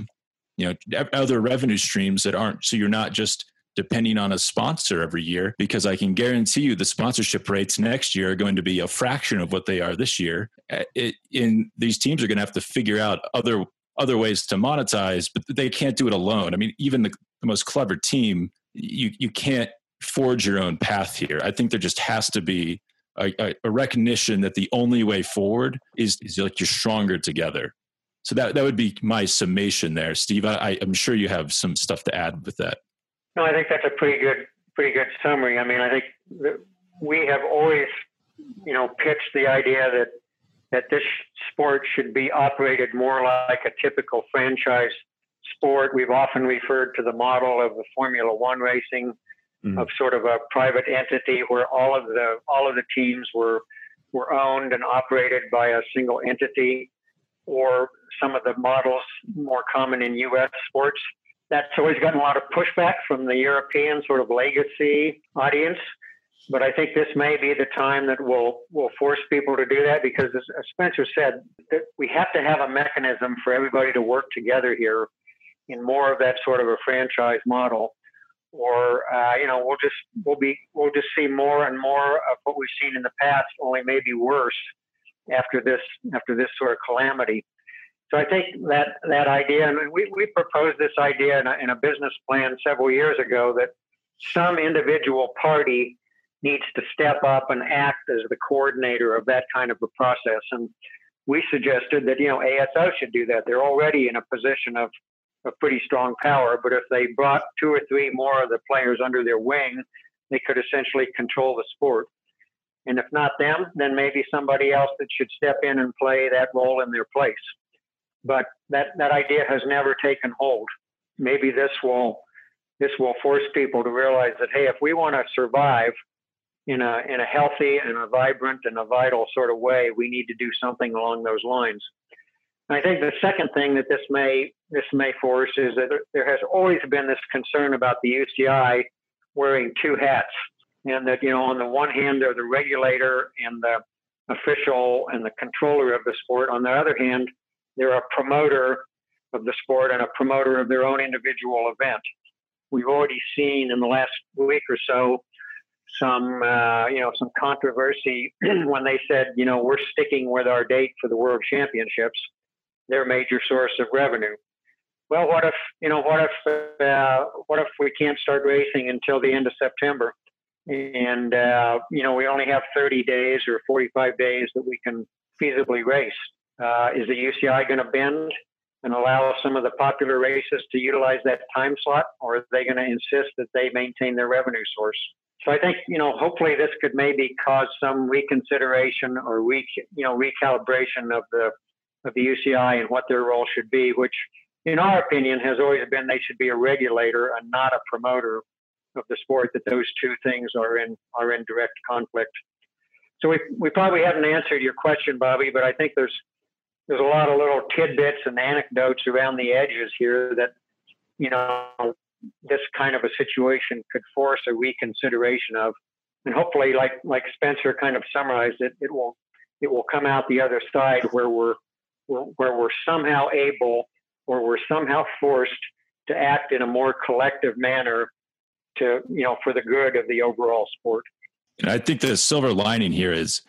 you know other revenue streams that aren't so you're not just depending on a sponsor every year because I can guarantee you the sponsorship rates next year are going to be a fraction of what they are this year. Uh, it, in these teams are going to have to figure out other other ways to monetize, but they can't do it alone. I mean, even the, the most clever team, you you can't forge your own path here. I think there just has to be a, a, recognition that the only way forward is is like you're stronger together. So that that would be my summation there, Steve. I, I'm sure you have some stuff to add with that. No, I think that's a pretty good, pretty good summary. I mean, I think we have always, you know, pitched the idea that that this sport should be operated more like a typical franchise sport. We've often referred to the model of the Formula One racing, mm-hmm. of sort of a private entity where all of the all of the teams were were owned and operated by a single entity, or some of the models more common in U.S. sports that's always gotten a lot of pushback from the European sort of legacy audience. But I think this may be the time that will will force people to do that because, as Spencer said, that we have to have a mechanism for everybody to work together here in more of that sort of a franchise model, or uh, you know, we'll just we'll be we'll just see more and more of what we've seen in the past, only maybe worse after this after this sort of calamity. So I think that that idea, and we, we proposed this idea in a, in a business plan several years ago that some individual party needs to step up and act as the coordinator of that kind of a process. And we suggested that, you know, ASO should do that. They're already in a position of, of pretty strong power, but if they brought two or three more of the players under their wing, they could essentially control the sport. And if not them, then maybe somebody else that should step in and play that role in their place but that, that idea has never taken hold. Maybe this will this will force people to realize that hey, if we want to survive in a in a healthy and a vibrant and a vital sort of way, we need to do something along those lines. And I think the second thing that this may this may force is that there has always been this concern about the UCI wearing two hats, and that you know on the one hand they're the regulator and the official and the controller of the sport. On the other hand, they're a promoter of the sport and a promoter of their own individual event. We've already seen in the last week or so some uh, you know some controversy when they said you know we're sticking with our date for the World Championships, their major source of revenue. Well, what if you know what if uh, what if we can't start racing until the end of September, and uh, you know we only have 30 days or 45 days that we can feasibly race? Uh, is the UCI going to bend and allow some of the popular races to utilize that time slot, or are they going to insist that they maintain their revenue source? So I think you know hopefully this could maybe cause some reconsideration or re, you know recalibration of the of the UCI and what their role should be, which in our opinion has always been they should be a regulator and not a promoter of the sport. That those two things are in are in direct conflict. So we we probably haven't answered your question, Bobby, but I think there's there's a lot of little tidbits and anecdotes around the edges here that you know this kind of a situation could force a reconsideration of. And hopefully like like spencer kind of summarized it it will it will come out the other side where we're where we're somehow able or we're somehow forced to act in a more collective manner to you know for the good of the overall sport. I think the silver lining here is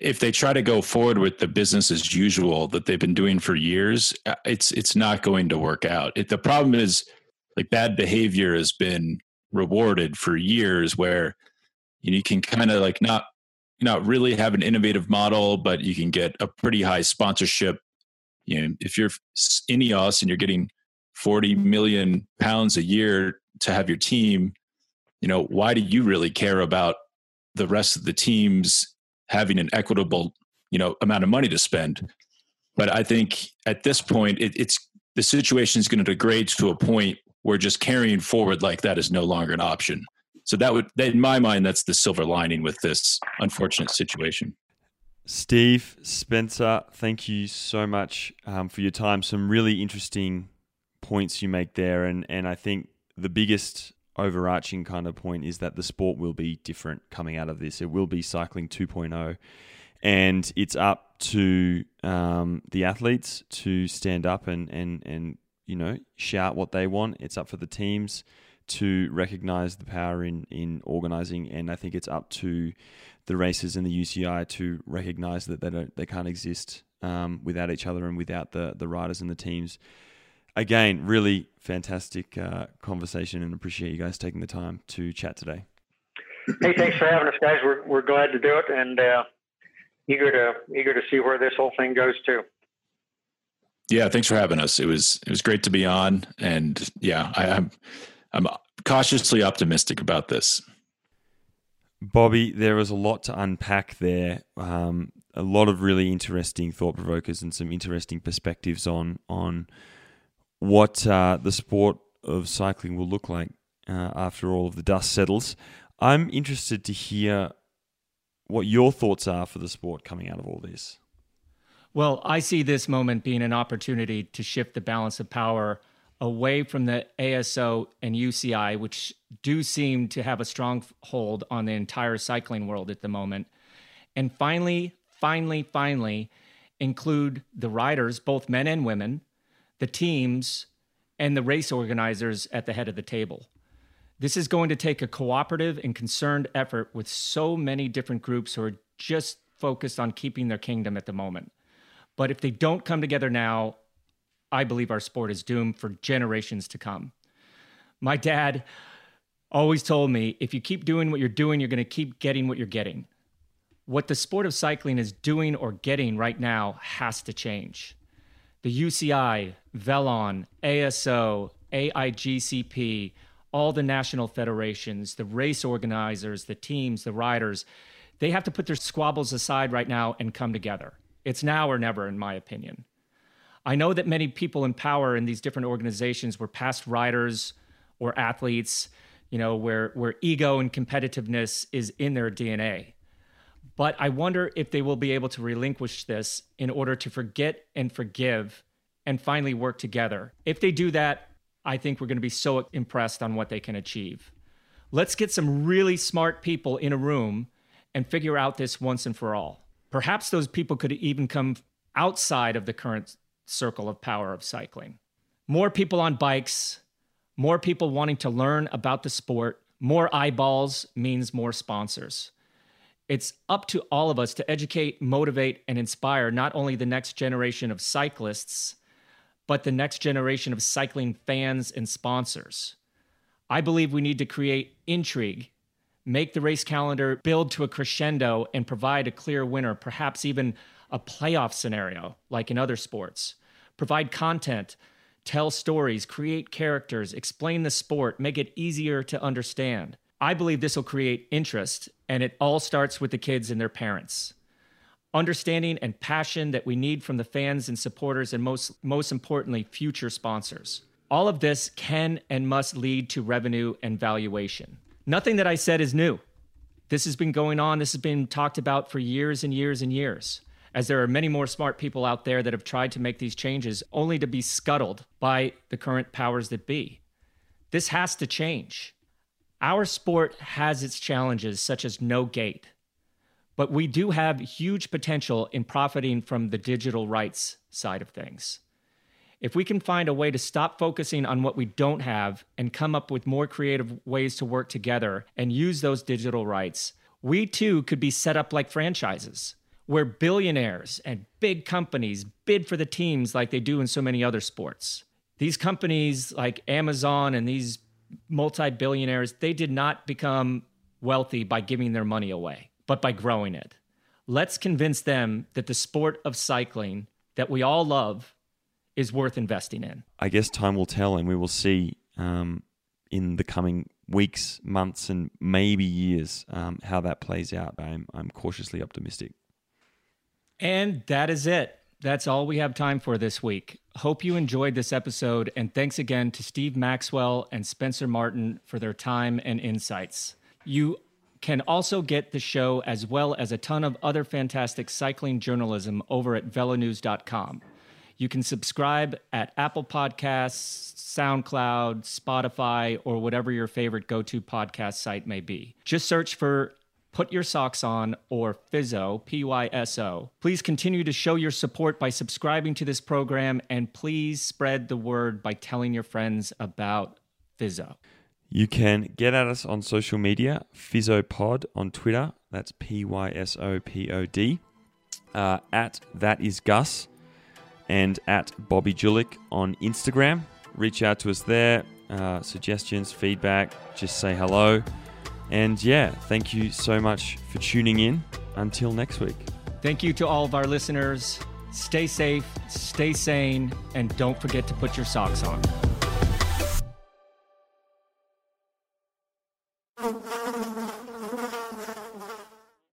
if they try to go forward with the business as usual that they've been doing for years, uh, it's it's not going to work out. It, the problem is like bad behavior has been rewarded for years, where you, know, you can kind of like not not really have an innovative model, but you can get a pretty high sponsorship. You know, if you're Ineos and you're getting 40 million pounds a year to have your team, you know, why do you really care about the rest of the teams having an equitable you know amount of money to spend. But i think at this point it, it's the situation is going to degrade to a point where just carrying forward like that is no longer an option. So that would in my mind that's the silver lining with this unfortunate situation. Steve spencer thank you so much um, for your time. Some really interesting points you make there and and i think the biggest overarching kind of point is that the sport will be different coming out of this. It will be cycling 2.0, and it's up to um, the athletes to stand up and and and you know shout what they want. It's up for the teams to recognize the power in in organizing, and I think it's up to the races and the UCI to recognize that they don't they can't exist um, without each other and without the the riders and the teams again, really fantastic uh, conversation and appreciate you guys taking the time to chat today. Hey, thanks for having us, guys. We're, we're glad to do it and uh, eager to eager to see where this whole thing goes to. Yeah, thanks for having us. It was it was great to be on, and yeah, I, I'm I'm cautiously optimistic about this. Bobby, there was a lot to unpack there. Um, a lot of really interesting thought provokers and some interesting perspectives on on what uh, the sport of cycling will look like uh, after all of the dust settles. I'm interested to hear what your thoughts are for the sport coming out of all this. Well, I see this moment being an opportunity to shift the balance of power away from the ASO and UCI, which do seem to have a strong hold on the entire cycling world at the moment, and finally, finally, finally include the riders, both men and women, the teams, and the race organizers at the head of the table. This is going to take a cooperative and concerned effort with so many different groups who are just focused on keeping their kingdom at the moment. But if they don't come together now, I believe our sport is doomed for generations to come. My dad always told me if you keep doing what you're doing, you're going to keep getting what you're getting. What the sport of cycling is doing or getting right now has to change the UCI, Velon, ASO, AIGCP, all the national federations, the race organizers, the teams, the riders, they have to put their squabbles aside right now and come together. It's now or never, in my opinion. I know that many people in power in these different organizations were past riders or athletes, you know, where, where ego and competitiveness is in their DNA. But I wonder if they will be able to relinquish this in order to forget and forgive and finally work together. If they do that, I think we're going to be so impressed on what they can achieve. Let's get some really smart people in a room and figure out this once and for all. Perhaps those people could even come outside of the current circle of power of cycling. More people on bikes, more people wanting to learn about the sport, More eyeballs means more sponsors. It's up to all of us to educate, motivate, and inspire not only the next generation of cyclists, but the next generation of cycling fans and sponsors. I believe we need to create intrigue, make the race calendar build to a crescendo, and provide a clear winner, perhaps even a playoff scenario like in other sports. Provide content, tell stories, create characters, explain the sport, make it easier to understand. I believe this will create interest, and it all starts with the kids and their parents. Understanding and passion that we need from the fans and supporters, and most, most importantly, future sponsors. All of this can and must lead to revenue and valuation. Nothing that I said is new. This has been going on, this has been talked about for years and years and years, as there are many more smart people out there that have tried to make these changes only to be scuttled by the current powers that be. This has to change. Our sport has its challenges, such as no gate, but we do have huge potential in profiting from the digital rights side of things. If we can find a way to stop focusing on what we don't have and come up with more creative ways to work together and use those digital rights, we too could be set up like franchises where billionaires and big companies bid for the teams like they do in so many other sports. These companies like Amazon and these multi billionaires, they did not become wealthy by giving their money away, but by growing it. Let's convince them that the sport of cycling that we all love is worth investing in. I guess time will tell, and we will see um, in the coming weeks, months, and maybe years um, how that plays out. I'm, I'm cautiously optimistic. And that is it. That's all we have time for this week. Hope you enjoyed this episode, and thanks again to Steve Maxwell and Spencer Martin for their time and insights. You can also get the show as well as a ton of other fantastic cycling journalism over at velonews.com. You can subscribe at Apple Podcasts, SoundCloud, Spotify, or whatever your favorite go to podcast site may be. Just search for Put Your Socks On, or PYSO, P Y S O. Please continue to show your support by subscribing to this program and please spread the word by telling your friends about PYSO. You can get at us on social media, PysoPod on Twitter. That's P Y S O P O D. Uh, at That Is Gus and at Bobby Julich on Instagram. Reach out to us there. Uh, suggestions, feedback, just say hello. And yeah, thank you so much for tuning in. Until next week. Thank you to all of our listeners. Stay safe, stay sane, and don't forget to put your socks on.